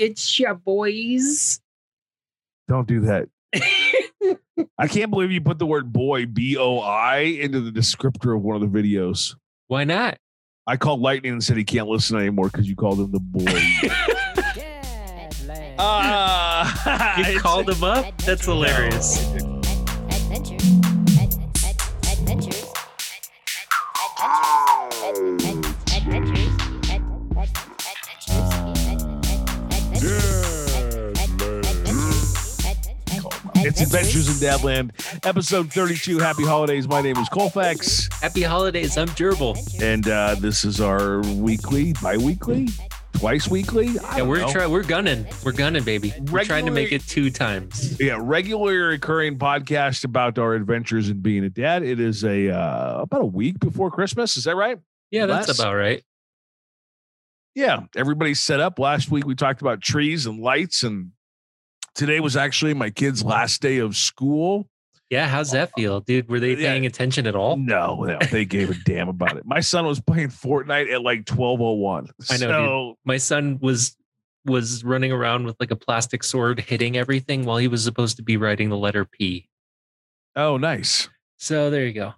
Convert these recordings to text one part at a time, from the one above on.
It's your boys. Don't do that. I can't believe you put the word boy, B O I, into the descriptor of one of the videos. Why not? I called Lightning and said he can't listen anymore because you called him the boy. Ah, You called him up? That's hilarious. Adventures. It's Adventures in Dadland, episode 32. Happy holidays. My name is Colfax, Happy holidays. I'm Gerbil. and uh, this is our weekly, bi weekly, twice weekly. I Yeah, we're trying. We're gunning. We're gunning, baby. We're trying to make it two times. yeah, regular recurring podcast about our adventures in being a dad. It is a uh, about a week before Christmas. Is that right? Yeah, that's Less. about right. Yeah, everybody's set up. Last week we talked about trees and lights, and today was actually my kid's last day of school. Yeah, how's that feel, dude? Were they Yeah. paying attention at all? No, no, they gave a damn about it. My son was playing Fortnite at like twelve oh one. I know, So, My son was was running around with like a plastic sword hitting everything while he was supposed to be writing the letter P. oh, nice. So there you go.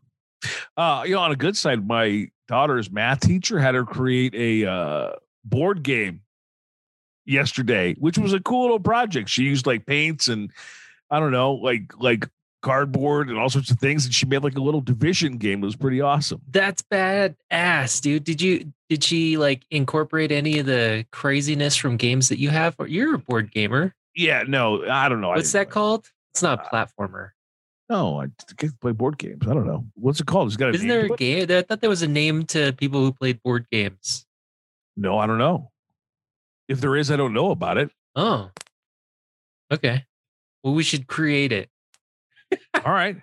Uh, you know, on a good side, my daughter's math teacher had her create a uh, board game yesterday, which was a cool little project. She used like paints and I don't know, like like cardboard and all sorts of things, and she made like a little division game. It was pretty awesome. That's bad ass, dude. Did you did she like incorporate any of the craziness from games that you have? Or you're a board gamer. Yeah, no, I don't know. What's that called? It's not a Uh, platformer. No, I play board games. I don't know. What's it called? It's got Isn't there a game? I thought there was a name to people who played board games. No, I don't know. If there is, I don't know about it. Oh. Okay. Well, we should create it. All right.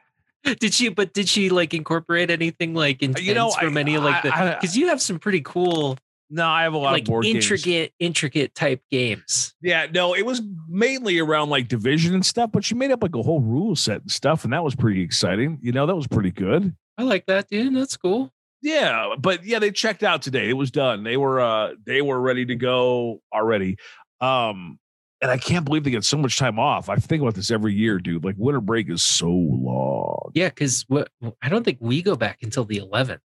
Did she but did she like incorporate anything like intense You know, from I- any of like the because you have some pretty cool No, I have a lot like of board games. intricate intricate type games. Yeah, no, it was mainly around like division and stuff, but she made up like a whole rule set and stuff, and that was pretty exciting. You know, that was pretty good. I like that, dude. That's cool. Yeah, but yeah, they checked out today. It was done. They were uh they were ready to go already. Um and I can't believe they get so much time off. I think about this every year, dude. Like winter break is so long. Yeah, because what I don't think we go back until the 11th.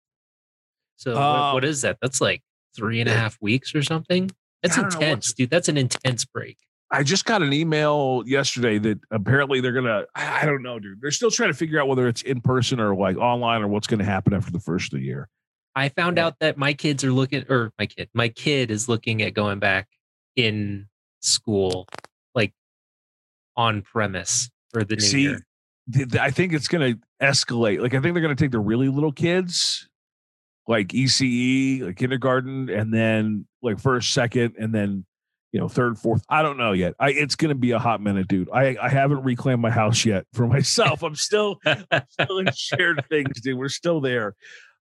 So what, Um, what is that? That's like three and a half weeks or something. That's I don't know what's- intense, dude. That's an intense break. I just got an email yesterday that apparently they're gonna. I I don't know, dude. They're still trying to figure out whether it's in person or like online or what's gonna happen after the first of the year. I found Yeah. out that my kids are looking, or my kid, my kid is looking at going back in school, like on premise for the new See, year. th- I think it's going to escalate. Like, I think they're going to take the really little kids, like ECE, like kindergarten, and then like first, second, and then you know third, fourth. I don't know yet. I it's going to be a hot minute, dude. I I haven't reclaimed my house yet for myself. I'm still still in shared things, dude. We're still there.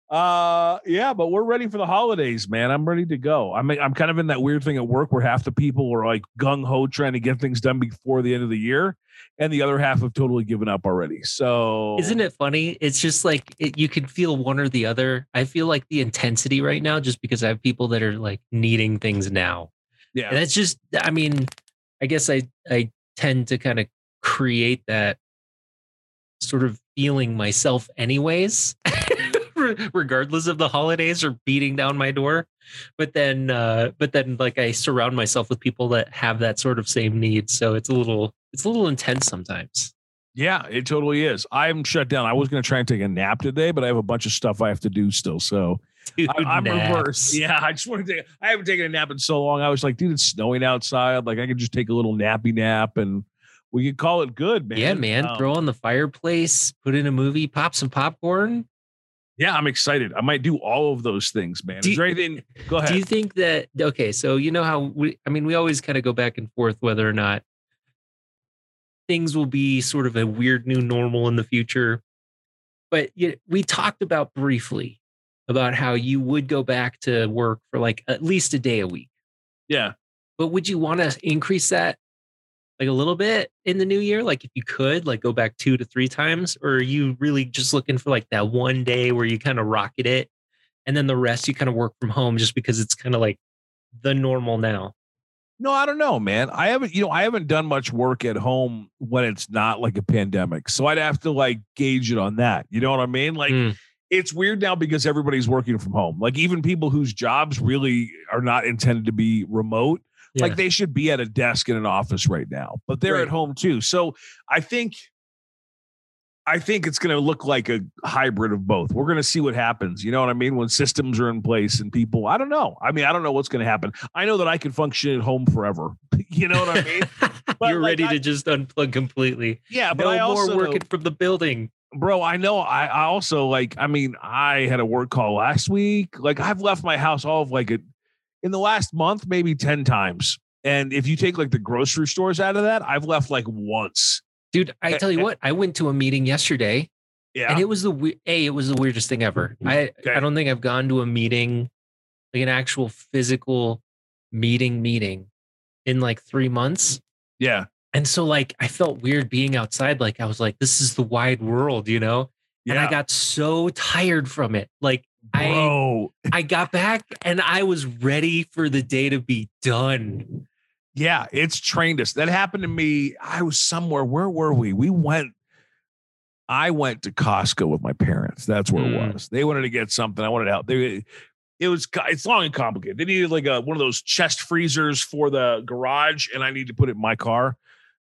Uh yeah, but we're ready for the holidays, man. I'm ready to go. I'm I'm kind of in that weird thing at work where half the people are like gung ho trying to get things done before the end of the year, and the other half have totally given up already. So Isn't it funny? It's just like it, you can feel one or the other. I feel like the intensity right now, just because I have people that are like needing things now. Yeah, And that's just, I mean, I guess I I tend to kind of create that sort of feeling myself, anyways, regardless of the holidays or beating down my door. But then, uh, but then, like I surround myself with people that have that sort of same need, so it's a little, it's a little intense sometimes. yeah, it totally is. I'm shut down. I was going to try and take a nap today, but I have a bunch of stuff I have to do still. So Dude, I, I'm naps. reversed. Yeah, I just want to take. I haven't taken a nap in so long. I was like, dude, it's snowing outside. Like I could just take a little nappy nap, and we could call it good, man. Yeah, man. Um, Throw on the fireplace, put in a movie, pop some popcorn. yeah, I'm excited. I might do all of those things, man. Do Is there anything? Go ahead. Do you think that okay, so you know how we I mean we always kind of go back and forth whether or not things will be sort of a weird new normal in the future. But you we talked about briefly about how you would go back to work for like at least a day a week. Yeah. But would you want to increase that like a little bit in the new year? Like if you could, like go back two to three times, or are you really just looking for like that one day where you kind of rocket it and then the rest you kind of work from home just because it's kind of like the normal now? No, I don't know, man. I haven't, you know, I haven't done much work at home when it's not like a pandemic. So I'd have to like gauge it on that. You know what I mean? Like Mm. It's weird now because everybody's working from home. Like even people whose jobs really are not intended to be remote, Yeah. like they should be at a desk in an office right now, but they're Right. at home too. So I think I think it's going to look like a hybrid of both. We're going to see what happens. You know what I mean? When systems are in place and people, I don't know. I mean, I don't know what's going to happen. I know that I can function at home forever. you know what I mean? You're like, ready I- to just unplug completely. Yeah, but no I more also working know- from the building. Bro i know I, I also like i mean i had a work call last week like i've left my house all of like it in the last month maybe 10 times and if you take like the grocery stores out of that i've left like once Dude, I tell you what, I went to a meeting yesterday yeah and it was the we- a it was the weirdest thing ever. Mm, I Okay. I don't think I've gone to a meeting like an actual physical meeting meeting in like 3 months. yeah And so like I felt weird being outside like I was like this is the wide world, you know? yeah And I got so tired from it. Like I bro I got back and I was ready for the day to be done. yeah it's trained us that happened to me i was somewhere where were we we went i went to costco with my parents that's where Mm. it was they wanted to get something i wanted to help they it was it's long and complicated they needed like a one of those chest freezers for the garage and i need to put it in my car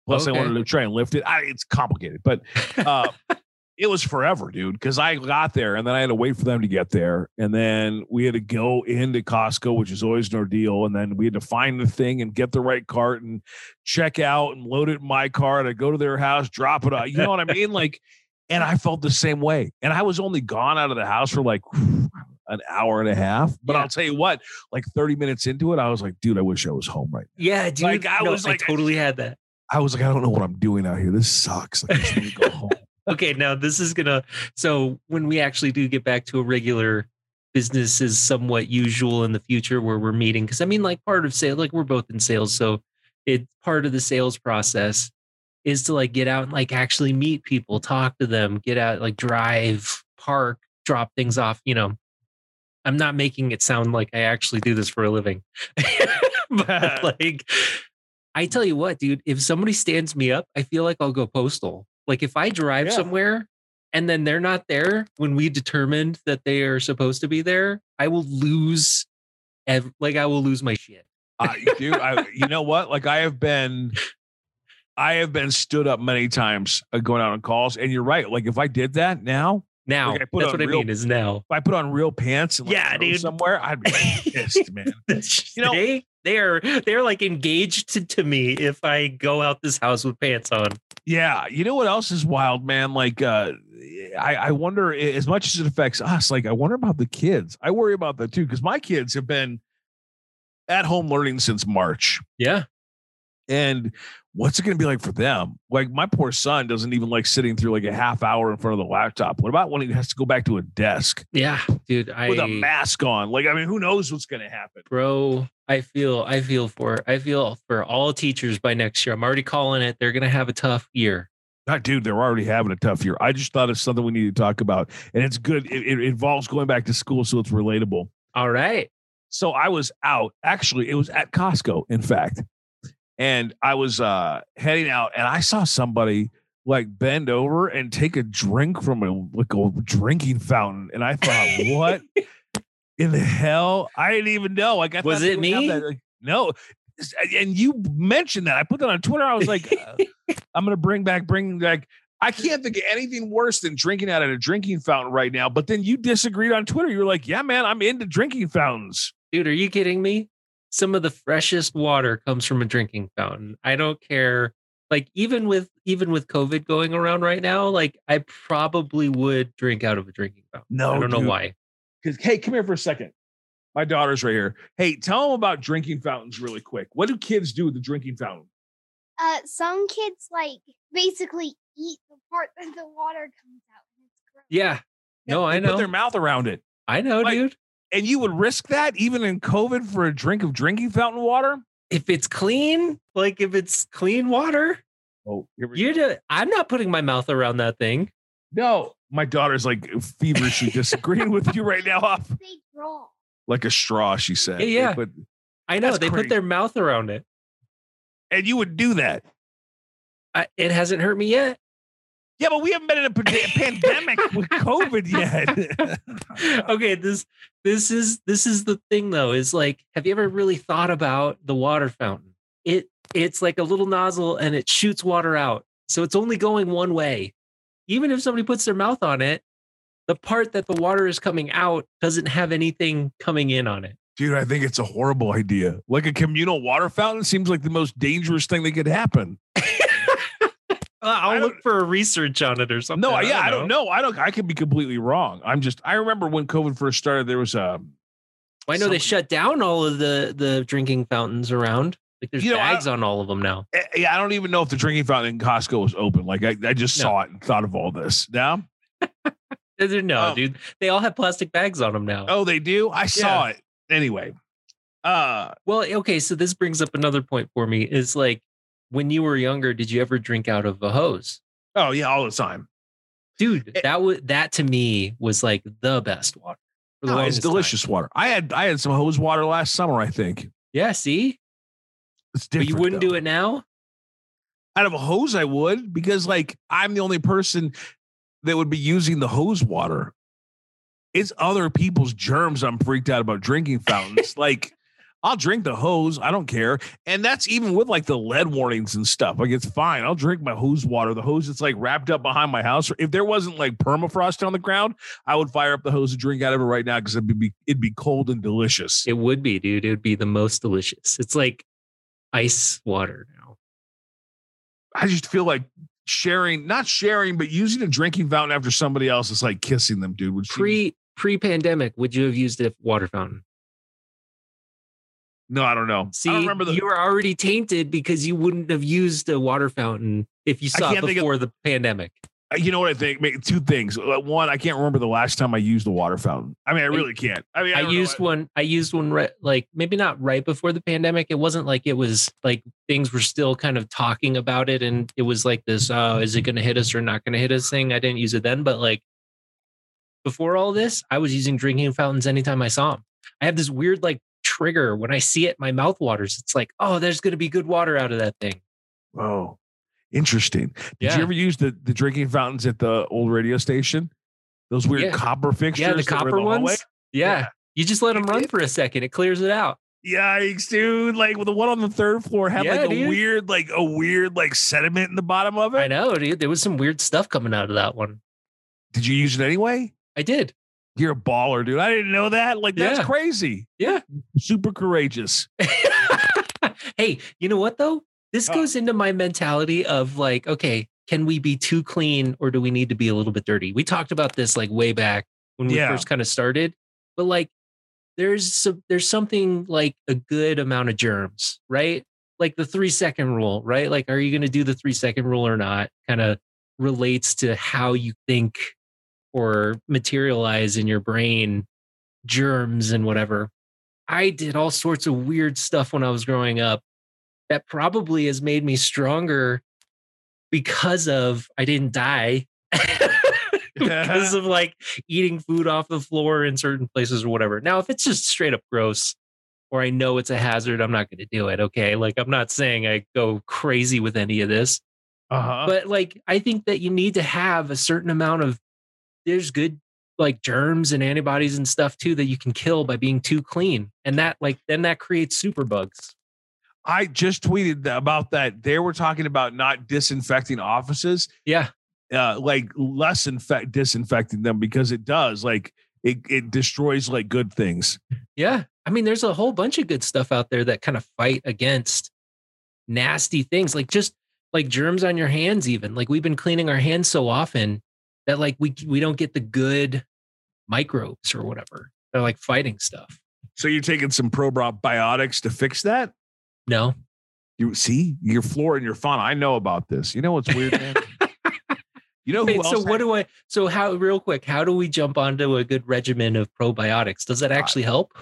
plus Okay. i wanted to try and lift it I, it's complicated but uh it was forever dude because i got there and then i had to wait for them to get there and then we had to go into costco which is always an ordeal and then we had to find the thing and get the right cart and check out and load it in my car and i go to their house drop it off you know what i mean like and i felt the same way and i was only gone out of the house for like an hour and a half but Yeah. i'll tell you what like 30 minutes into it i was like dude i wish i was home right now Yeah, dude. Like, I no, was like- I totally had that. I was like i don't know what i'm doing out here. This sucks. I just need to go home. Okay now this is gonna so when we actually do get back to a regular business is somewhat usual in the future where we're meeting because i mean like part of sale like we're both in sales so it part of the sales process is to like get out and like actually meet people talk to them get out like drive park drop things off you know. I'm not making it sound like i actually do this for a living but like i tell you what dude if somebody stands me up i feel like i'll go postal like if i drive Yeah. somewhere and then they're not there when we determined that they are supposed to be there i will lose ev- like i will lose my shit I, dude, I, you know what? Like I have been, I have been stood up many times uh, going out on calls, and you're right. Like if I did that now, now Like, that's what i mean is now if I put on real pants and like, Yeah, go dude. somewhere, I'd be pissed, man. you know- they're they're like engaged to, to me if i go out this house with pants on Yeah, you know what else is wild, man? Like, uh, I, I wonder as much as it affects us. Like, I wonder about the kids. I worry about that too because my kids have been at home learning since March. yeah And what's it going to be like for them? Like my poor son doesn't even like sitting through like a half hour in front of the laptop. What about when he has to go back to a desk yeah dude i with a mask on? Like, I mean, who knows what's going to happen? bro i feel i feel for i feel for all teachers by next year i'm already calling it they're gonna have a tough year God, dude, they're already having a tough year. I just thought it's something we need to talk about, and it's good. It, it involves going back to school, so it's relatable. all right So I was out. Actually, it was at Costco, in fact, and I was uh heading out, and I saw somebody like bend over and take a drink from a like a drinking fountain, and I thought, what in the hell? I didn't even know. Like, I Was it me? that, like, no. And you mentioned that. I put that on Twitter. I was like, uh, I'm gonna bring back, bring back. I can't think of anything worse than drinking out of a drinking fountain right now. But then you disagreed on Twitter. You were like, "Yeah, man, I'm into drinking fountains." dude are you kidding me some of the freshest water comes from a drinking fountain i don't care like even with even with covid going around right now like i probably would drink out of a drinking fountain No, i don't know why Because hey, come here for a second. My daughter's right here. Hey, tell them about drinking fountains really quick. What do kids do with the drinking fountain? uh, some kids like basically eat the part that the water comes out. and It's gross. Yeah. No, I know. Put their mouth around it. I know, Like- dude. And you would risk that even in COVID for a drink of drinking fountain water? If it's clean, like if it's clean water, Oh, here we you go. do, I'm not putting my mouth around that thing. No, my daughter's like feverishly disagreeing with you right now. Off like a straw, she said. Yeah, yeah. But I know they crazy. put their mouth around it. and you would do that. I, it hasn't hurt me yet. Yeah, but we haven't been in a pandemic with COVID yet. okay, this this is this is the thing though. Is like, have you ever really thought about the water fountain? It it's like a little nozzle and it shoots water out. So it's only going one way. Even if somebody puts their mouth on it, the part that the water is coming out doesn't have anything coming in on it. Dude, I think it's a horrible idea. Like a communal water fountain seems like the most dangerous thing that could happen. I'll look for a research on it or something. No, yeah, I don't know. I don't. I could be completely wrong. I'm just. I remember when COVID first started, there was a. Well, I know they shut down all of the the drinking fountains around. Like there's You know, bags on all of them now. eh, Yeah, I don't even know if the drinking fountain in Costco was open. Like I, I just No. saw it and thought of all this. Now, No, Um, dude, they all have plastic bags on them now. oh, they do. I saw it anyway. Uh, Well, okay, so this brings up another point for me. Is like when you were younger, did you ever drink out of a hose? oh yeah, all the time. Dude, It- that was that to me was like the best water. the No, it's longest time. delicious water. I had I had some hose water last summer. I think Yeah, see, it's but different. you wouldn't though. do it now. out of a hose. I would because like I'm the only person that would be using the hose water. It's other people's germs. I'm freaked out about drinking fountains. like I'll drink the hose. I don't care. And that's even with like the lead warnings and stuff. Like it's fine. I'll drink my hose water. The hose that's like wrapped up behind my house. If there wasn't like permafrost on the ground, I would fire up the hose and drink out of it right now because it'd be it'd be cold and delicious. It would be, dude. It would be the most delicious. It's like ice water now. I just feel like sharing, not sharing, but using a drinking fountain after somebody else is like kissing them, dude. Pre pre pandemic, would you have used a water fountain? No, I don't know. See, I remember the. you were already tainted because you wouldn't have used a water fountain if you saw it can't of- before the pandemic. you know what I think? Maybe Two things. Uh, One, I can't remember the last time I used a water fountain. I mean, I really can't. I mean, I, I, don't know. used one. I used one right, like maybe not right before the pandemic. It wasn't like it was like things were still kind of talking about it, and it was like this: oh, is it going to hit us or not going to hit us? Thing. I didn't use it then, but like before all this, I was using drinking fountains anytime I saw them. I have this weird like trigger when I see it. My mouth waters. It's like, oh, there's going to be good water out of that thing. Oh, interesting. Did Yeah. you ever use the, the drinking fountains at the old radio station? Those weird Yeah. copper fixtures. Yeah, the that were in copper hallway? ones. Yeah. Yeah. You just let them run for a second. It clears it out. Yikes, dude! Like with the one on the third floor had Yeah, like a dude. weird, like a weird, like sediment in the bottom of it. I know, dude. There was some weird stuff coming out of that one. Did you use it anyway? I did. You're a baller, dude. I didn't know that. Like that's Yeah. crazy. Yeah. Super courageous. hey, you know what though? This goes into my mentality of like, okay, can we be too clean or do we need to be a little bit dirty? We talked about this like way back when we Yeah. first kind of started, but like there's some there's something like a good amount of germs, right? Like the three second rule, right? Like, are you going to do the three second rule or not? Kind of relates to how you think or materialize in your brain germs and whatever. I did all sorts of weird stuff when I was growing up that probably has made me stronger because of I didn't die because of like eating food off the floor in certain places or whatever. Now, if it's just straight up gross or I know it's a hazard, I'm not going to do it. Okay. Like, I'm not saying I go crazy with any of this, Uh-huh. but like, I think that you need to have a certain amount of, there's good like germs and antibodies and stuff too that you can kill by being too clean. And that, like, then that creates super bugs. I just tweeted about that. They were talking about not disinfecting offices, Yeah. uh, like less infect disinfecting them because it does like it it destroys like good things. Yeah. I mean, there's a whole bunch of good stuff out there that kind of fight against nasty things, like just like germs on your hands, even. Like we've been cleaning our hands so often that like we we don't get the good microbes or whatever. They're like fighting stuff. So you're taking some probiotics to fix that? No. You see, your flora and your fauna. I know about this. You know what's weird, man? you know who Wait, else? so what do I? So how? Real quick, how do we jump onto a good regimen of probiotics? Does that actually help?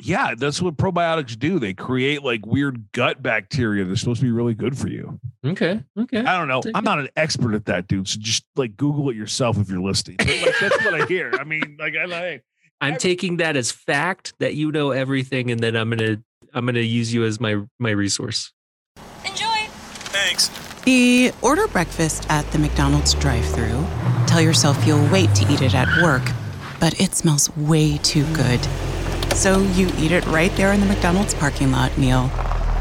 yeah, that's what probiotics do. They create like weird gut bacteria that's supposed to be really good for you. Okay. Okay. I don't know. Take I'm it. not an expert at that, dude. So just like Google it yourself if you're listening. Like, that's what I hear. I mean, like, I, I I'm taking that as fact that you know everything, and then I'm gonna I'm gonna use you as my my resource. Enjoy. Thanks. The order breakfast at the McDonald's drive-through. Tell yourself you'll wait to eat it at work, but it smells way too good. So you eat it right there in the McDonald's parking lot meal.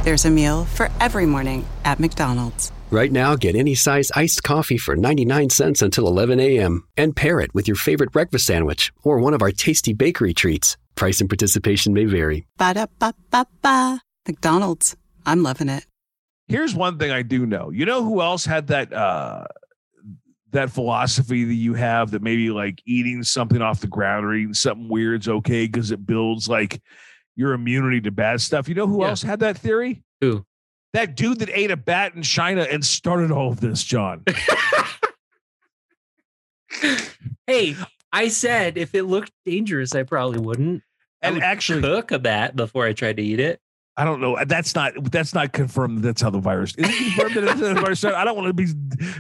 There's a meal for every morning at McDonald's. Right now, get any size iced coffee for 99 cents until 11 a.m. and pair it with your favorite breakfast sandwich or one of our tasty bakery treats. Price and participation may vary. Ba da ba ba ba. McDonald's. I'm loving it. here's one thing I do know. You know who else had that uh that philosophy that you have that maybe like eating something off the ground or eating something weird's okay because it builds like your immunity to bad stuff. You know who Yeah. else had that theory? Who? That dude that ate a bat in China and started all of this, John. Hey, I said if it looked dangerous, I probably wouldn't. I And would actually, cook a bat before I tried to eat it. I don't know. That's not that's not confirmed. That that's how the virus is. It confirmed that the virus started? I don't want to be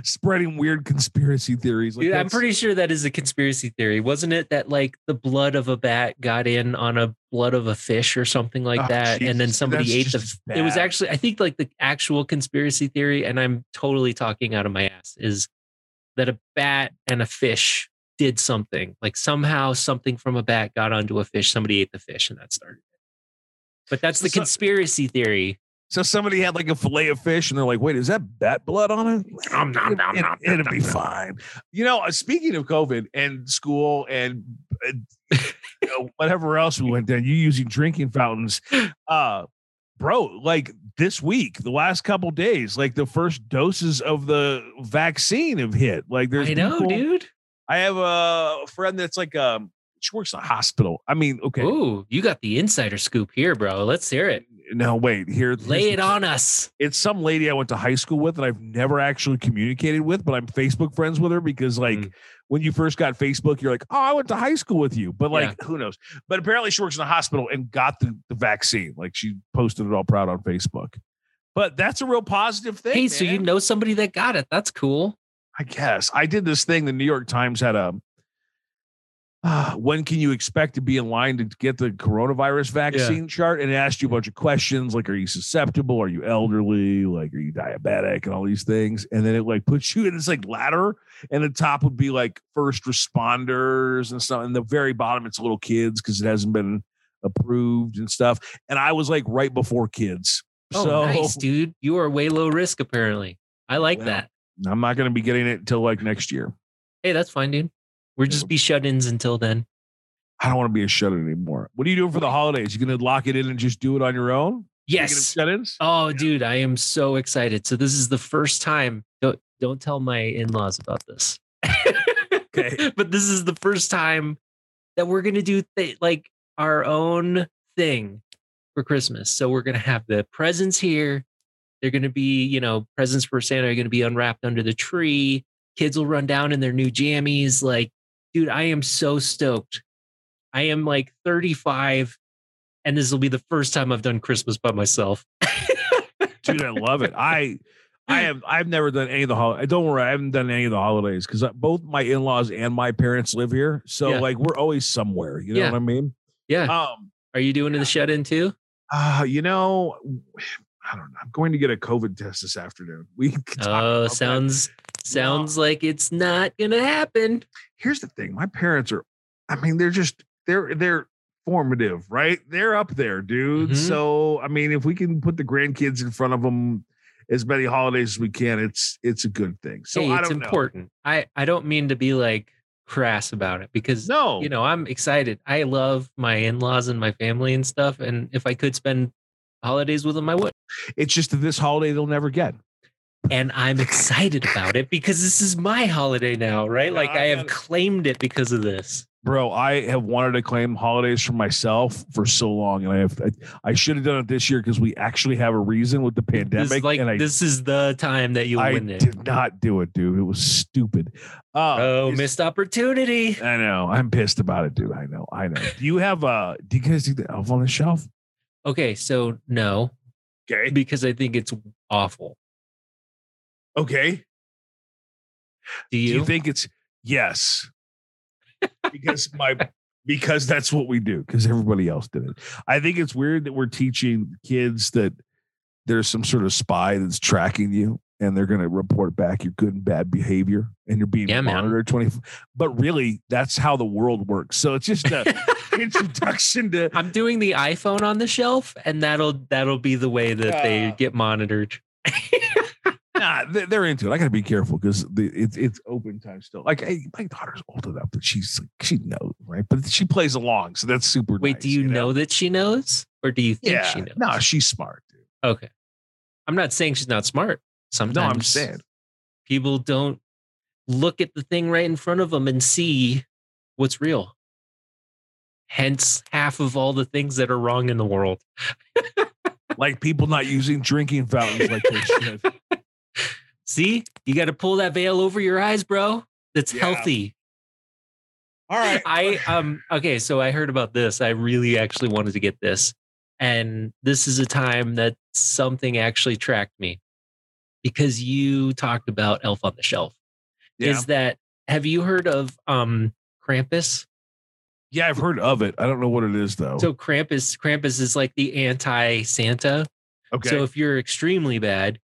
spreading weird conspiracy theories. Like Dude, I'm pretty sure that is a conspiracy theory. Wasn't it that like the blood of a bat got in on a blood of a fish or something like Oh, that? and then somebody ate the it was actually I think like the actual conspiracy theory, and I'm totally talking out of my ass, is that a bat and a fish did something. Like somehow something from a bat got onto a fish, somebody ate the fish, and that started. But that's the So- conspiracy theory. So somebody had like a fillet of fish, and they're like, "Wait, is that bat blood on it? Nom, nom, nom, It- nom, it'll nom, be nom. fine." You know, uh, speaking of COVID and school and uh, you know, whatever else we went down, you using drinking fountains, uh, bro. Like this week, the last couple days, like the first doses of the vaccine have hit. Like there's I know, people- dude. I have a friend that's like um, she works in a hospital. I mean, okay, Ooh, you got the insider scoop here, bro. Let's hear it. no, wait, here, Lay it on us. it's some lady I went to high school with and I've never actually communicated with, but I'm Facebook friends with her because like Mm. when you first got Facebook, you're like, oh, I went to high school with you, but like who knows? But apparently she works in a hospital and got the, the vaccine. Like she posted it all proud on Facebook. But that's a real positive thing. Hey, so you know somebody that got it. That's cool. I guess I did this thing. The New York Times had a. Uh, when can you expect to be in line to get the coronavirus vaccine chart? And it asked you a bunch of questions like, are you susceptible? Are you elderly? Like, are you diabetic? And all these things. And then it like puts you in this like ladder, and the top would be like first responders and stuff. And the very bottom, it's little kids because it hasn't been approved and stuff. And I was like right before kids. Oh, so nice, dude. You are way low risk, apparently. I like Well, that. I'm not going to be getting it until like next year. Hey, that's fine, dude. We're just be shut ins until then. I don't want to be a shut in anymore. What are you doing for the holidays? You going to lock it in and just do it on your own? Yes. Shut ins? Oh, dude, I am so excited. So this is the first time. Don't don't tell my in-laws about this. Okay. but this is the first time that we're gonna do th- like our own thing for Christmas. So we're gonna have the presents here. They're gonna be, you know, presents for Santa are gonna be unwrapped under the tree. Kids will run down in their new jammies. Like, dude, I am so stoked. I am like 35, and this will be the first time I've done Christmas by myself. Dude, I love it. I I have I've never done any of the holidays. Don't worry, I haven't done any of the holidays because both my in-laws and my parents live here. So Yeah. like we're always somewhere. You know Yeah. what I mean? Yeah. Um Are you doing the shut in too? uh, you know, I don't know. I'm going to get a COVID test this afternoon. We can talk about Oh, that. Sounds sounds like it's not gonna happen. here's the thing my parents are i mean they're just they're they're formative right they're up there dude Mhm. so i mean if we can put the grandkids in front of them as many holidays as we can it's it's a good thing so hey, it's don't know important. I I don't mean to be like crass about it because no you know I'm excited. I love my in-laws and my family and stuff, and if I could spend holidays with them, I would. it's just that this holiday they'll never get And I'm excited about it because this is my holiday now, right? Like I have claimed it because of this. bro, I have wanted to claim holidays for myself for so long, and I have I, I should have done it this year because we actually have a reason with the This, pandemic, like and I this is the time that you I win it. I did not do it, dude. It was stupid. Uh, Oh, missed opportunity. I know. I'm pissed about it, dude. I know. I know. Do you have uh? Do you guys do the Elf on the Shelf? Okay, so no, Okay. because I think it's awful. Okay. Do Do you? you think it's yes? because my because that's what we do because everybody else did it. I think it's weird that we're teaching kids that there's some sort of spy that's tracking you and they're going to report back your good and bad behavior and you're being Yeah, monitored 20 but really that's how the world works. So it's just a introduction to I'm doing the iPhone on the shelf, and that'll that'll be the way that they Ah. get monitored. nah, they- they're into it. I got to be careful because it's it's open time still. Like, hey, my daughter's old enough that she's like, she knows, right? But she plays along, so that's super. Wait, nice, do you, know? that she knows, or do you think Yeah, she knows? no, she's smart, dude. Okay, I'm not saying she's not smart. Sometimes No, I'm saying people don't look at the thing right in front of them and see what's real. Hence, half of all the things that are wrong in the world. like people not using drinking fountains like they should. See, you got to pull that veil over your eyes, bro. That's Yeah. healthy. All right, I um okay, so I heard about this. I really actually wanted to get this. And this is a time that something actually tracked me because you talked about Elf on the Shelf. yeah, Is that have you heard of um Krampus? yeah, I've heard of it. I don't know what it is though. So Krampus Krampus is like the anti-Santa. okay, So if you're extremely bad,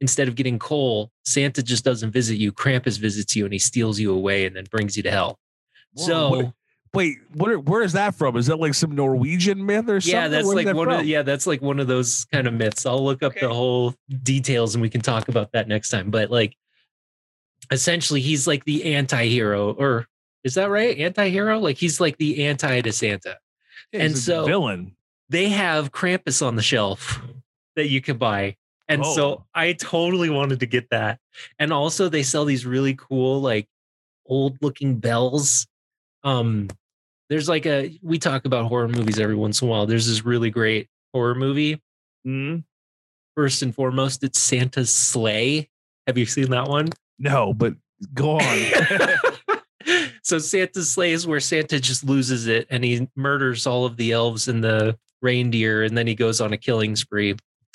instead of getting coal, Santa just doesn't visit you. Krampus visits you and he steals you away and then brings you to hell. Whoa, So what- wait, what? Where is that from? Is that like some Norwegian myth or something? yeah, that's Where's like that one from? of yeah, that's like one of those kind of myths. I'll look up the whole details and we can talk about that next time. But like essentially he's like the anti-hero or is that right? Anti-hero? Like he's like the anti to Santa. Yeah, and so- villain. They have Krampus on the shelf that you can buy. And Oh. so I totally wanted to get that. And also they sell these really cool like old looking bells. Um there's like a we talk about horror movies every once in a while. There's this really great horror movie. Mhm. First and foremost, it's Santa's Slay. Have you seen that one? No, but go on. so Santa's Slay is where Santa just loses it and he murders all of the elves and the reindeer, and then he goes on a killing spree.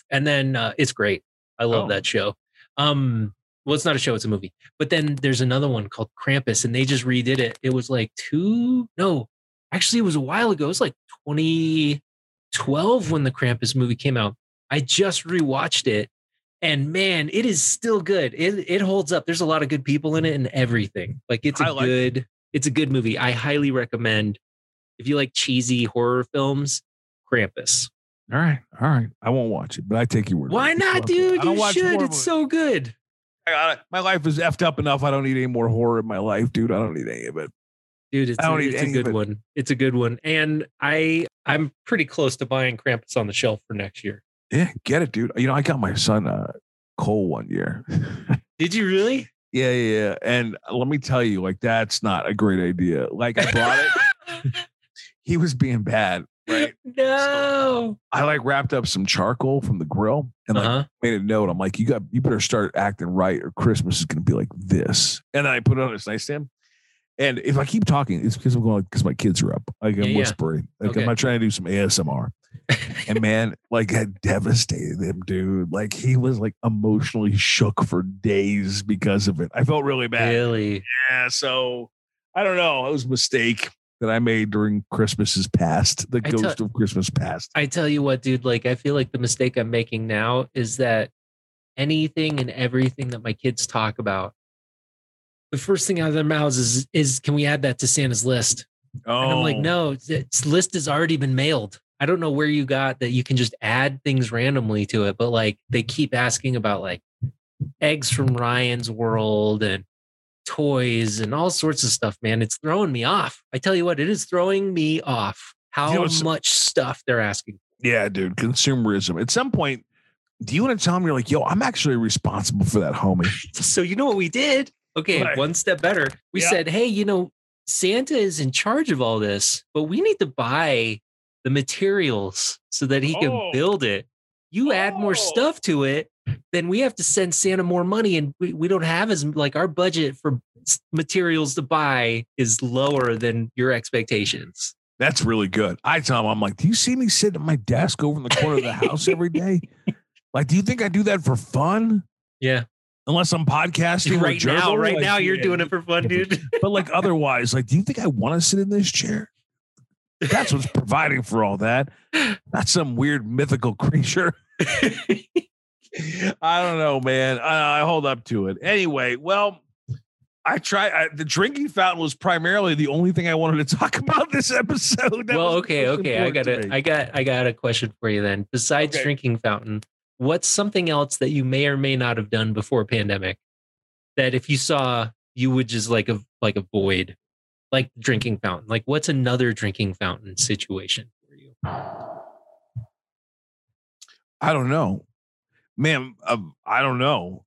And then uh, it's great. I love Oh. that show. Um, well, it's not a show; it's a movie. But then there's another one called Krampus, and they just redid it. It was like two, no, actually, it was a while ago. It was like 2012 when the Krampus movie came out. I just rewatched it, and man, it is still good. It it holds up. There's a lot of good people in it and everything. Like it's a like it. good, it's a good movie. I highly recommend. If you like cheesy horror films, Krampus. All right, all right. I won't watch it, but I take your word. Why not, dude? You should. It's so good. I got it. My life is effed up enough. I don't need any more horror in my life, dude. I don't need any of it. Dude, it's, I a, it's a good it. one. It's a good one. And I I'm pretty close to buying Krampus on the shelf for next year. Yeah, get it, dude. You know, I got my son uh coal one year. Did you really? yeah, yeah, yeah. And let me tell you, like, that's not a great idea. Like, I brought it. he was being bad, right? no. I like wrapped up some charcoal from the grill and like Uh-huh. made a note. I'm like, you got, you better start acting right, or Christmas is going to be like this. And then I put it on his nightstand. And if I keep talking, it's because I'm going because my kids are up. Like I'm Yeah, whispering. Like Okay. I'm not trying to do some ASMR. and man, like had devastated him, dude. Like he was like emotionally shook for days because of it. I felt really bad. Really? Yeah. So I don't know. It was a mistake that I made during Christmases past, the I ghost of Christmas past. I tell you what, dude, like I feel like the mistake I'm making now is that anything and everything that my kids talk about, the first thing out of their mouths is is can we add that to Santa's list? Oh, And I'm like, oh. no, this list has already been mailed. I don't know where you got that you can just add things randomly to it, but like they keep asking about like eggs from Ryan's world and toys and all sorts of stuff, man. It's throwing me off. I tell you what, it is throwing me off how You know, much stuff they're asking. Yeah, dude, consumerism. At some point, do you want to tell them you're like, yo, I'm actually responsible for that homie? So you know what we did? Okay, What? one step better. We Yeah. said, hey, you know, Santa is in charge of all this, but we need to buy the materials so that he can Oh. build it. You add more Oh. stuff to it, then we have to send Santa more money, and we, we don't have as like our budget for materials to buy is lower than your expectations. That's really good. I tell him, I'm like, do you see me sitting at my desk over in the corner of the house every day? Like, do you think I do that for fun? Yeah, Unless I'm podcasting right now, right Like, now, you're yeah. doing it for fun, dude. But like otherwise, like, do you think I want to sit in this chair? That's what's providing for all that. Not some weird mythical creature. I don't know, man. I, I hold up to it. Anyway, well, I try. I, the drinking fountain was primarily the only thing I wanted to talk about this episode. That well, okay, okay. I got a. I got, I got a question for you then. Besides Okay. drinking fountain, what's something else that you may or may not have done before pandemic that if you saw, you would just like a like avoid, like drinking fountain? Like, what's another drinking fountain situation for you? I don't know, man. Uh, I don't know.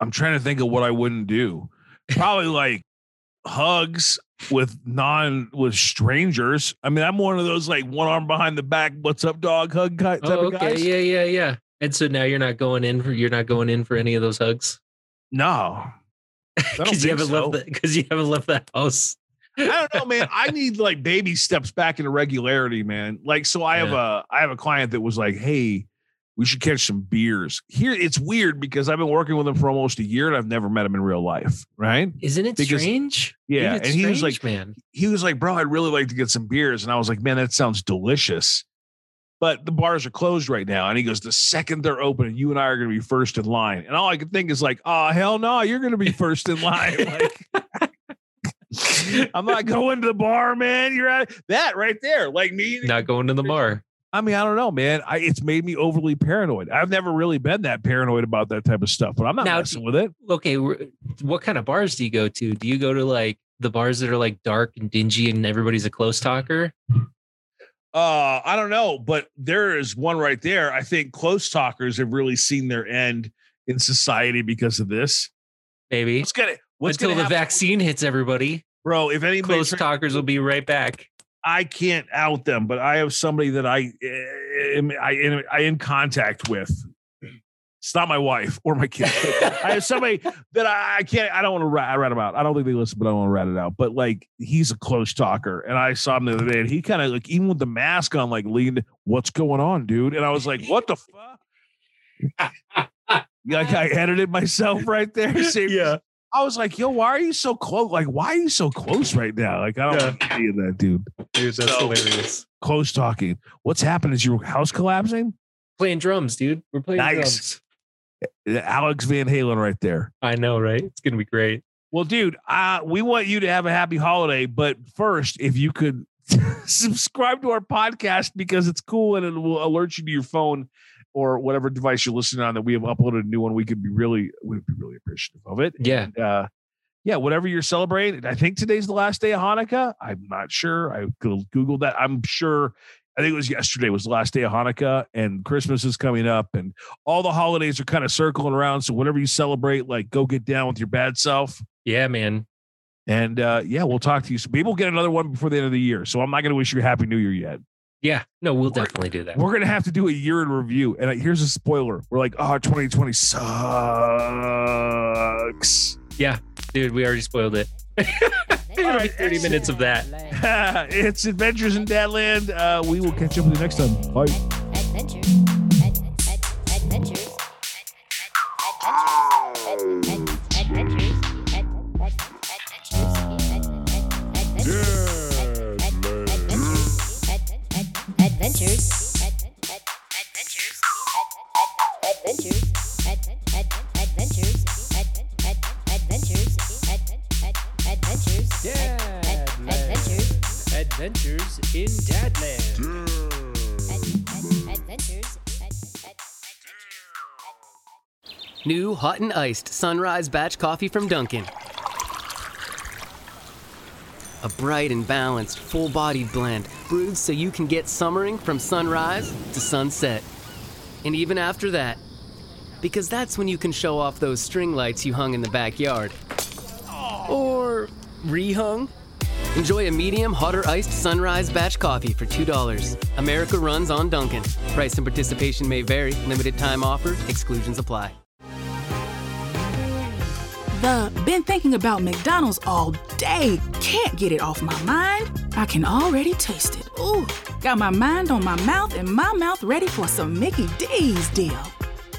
I'm trying to think of what I wouldn't do. Probably like hugs with non with strangers. I mean, I'm one of those like one arm behind the back, what's up, dog hug type Oh, of guys. yeah, yeah, yeah. And so now you're not going in for you're not going in for any of those hugs No, because you haven't so. left because you haven't left the house. I don't know, man. I need like baby steps back into regularity, man. Like, so I have a I have a client that was like, "Hey, we should catch some beers." Here, it's weird because I've been working with him for almost a year and I've never met him in real life, right? Isn't it Because- strange? Yeah, it and he was like, man. he was like, "Bro, I'd really like to get some beers," and I was like, "Man, that sounds delicious." But the bars are closed right now, and he goes, "The second they're open, you and I are going to be first in line." And all I could think is like, "Oh hell no, you're going to be first in line." like, I'm not going to the bar, man. You're at that right there, like me. Not going to the bar. I mean, I don't know, man. I, it's made me overly paranoid. I've never really been that paranoid about that type of stuff, but I'm not Now, messing with it. okay, what kind of bars do you go to? Do you go to like the bars that are like dark and dingy and everybody's a close talker? Uh, I don't know, but there is one right there. I think close talkers have really seen their end in society because of this. Maybe What's gonna what's until gonna the happen- vaccine hits everybody. bro? If anybody, Close talkers will be right back. I can't out them, but I have somebody that I eh, am I am I in contact with. It's not my wife or my kids. I have somebody that I, I can't. I don't want to rat, rat him out. I don't think they listen, but I don't want to rat it out. But like, he's a close talker, and I saw him the other day, and he kind of like, even with the mask on, like leaned, "What's going on, dude?" And I was like, "What the fuck?" like I edited myself right there. Same- Yeah. I was like, "Yo, why are you so close? Like, why are you so close right now? Like, I don't Yeah. want any of that, dude." Dude, that's So- hilarious. Close talking. What's happened? Is your house collapsing? Playing drums, dude. We're playing Nice. drums. Alex Van Halen right there. I know, right? It's gonna be great. Well, dude, uh, we want you to have a happy holiday. But first, if you could subscribe to our podcast because it's cool and it will alert you to your phone or whatever device you're listening on that we have uploaded a new one, we could be really, we'd be really appreciative of it. Yeah. And, uh, yeah, whatever you're celebrating. I think today's the last day of Hanukkah. I'm not sure. I could Google that. I'm sure. I think it was yesterday was the last day of Hanukkah, and Christmas is coming up, and all the holidays are kind of circling around. So whatever you celebrate, like go get down with your bad self. Yeah, man. And uh, yeah, we'll talk to you. So maybe we'll get another one before the end of the year. So I'm not going to wish you a happy new year yet. Yeah. No, we'll We're- definitely do that. We're going to have to do a year in review. And here's a spoiler: we're like, oh, 2020 sucks. Yeah, dude, we already spoiled it. It'll be 30 minutes of that. it's Adventures in Dadland. Uh, we will catch up with you next time. Bye. Adventures. Adventures in Dadland. New hot and iced sunrise batch coffee from Dunkin'. A bright and balanced, full bodied blend brewed so you can get summering from sunrise to sunset. And even after that, because that's when you can show off those string lights you hung in the backyard. Or rehung. Enjoy a medium hot or iced sunrise batch coffee for $2. America runs on Dunkin'. Price and participation may vary. Limited time offer. Exclusions apply. The been thinking about McDonald's all day. Can't get it off my mind. I can already taste it. Ooh, got my mind on my mouth and my mouth ready for some Mickey D's deal.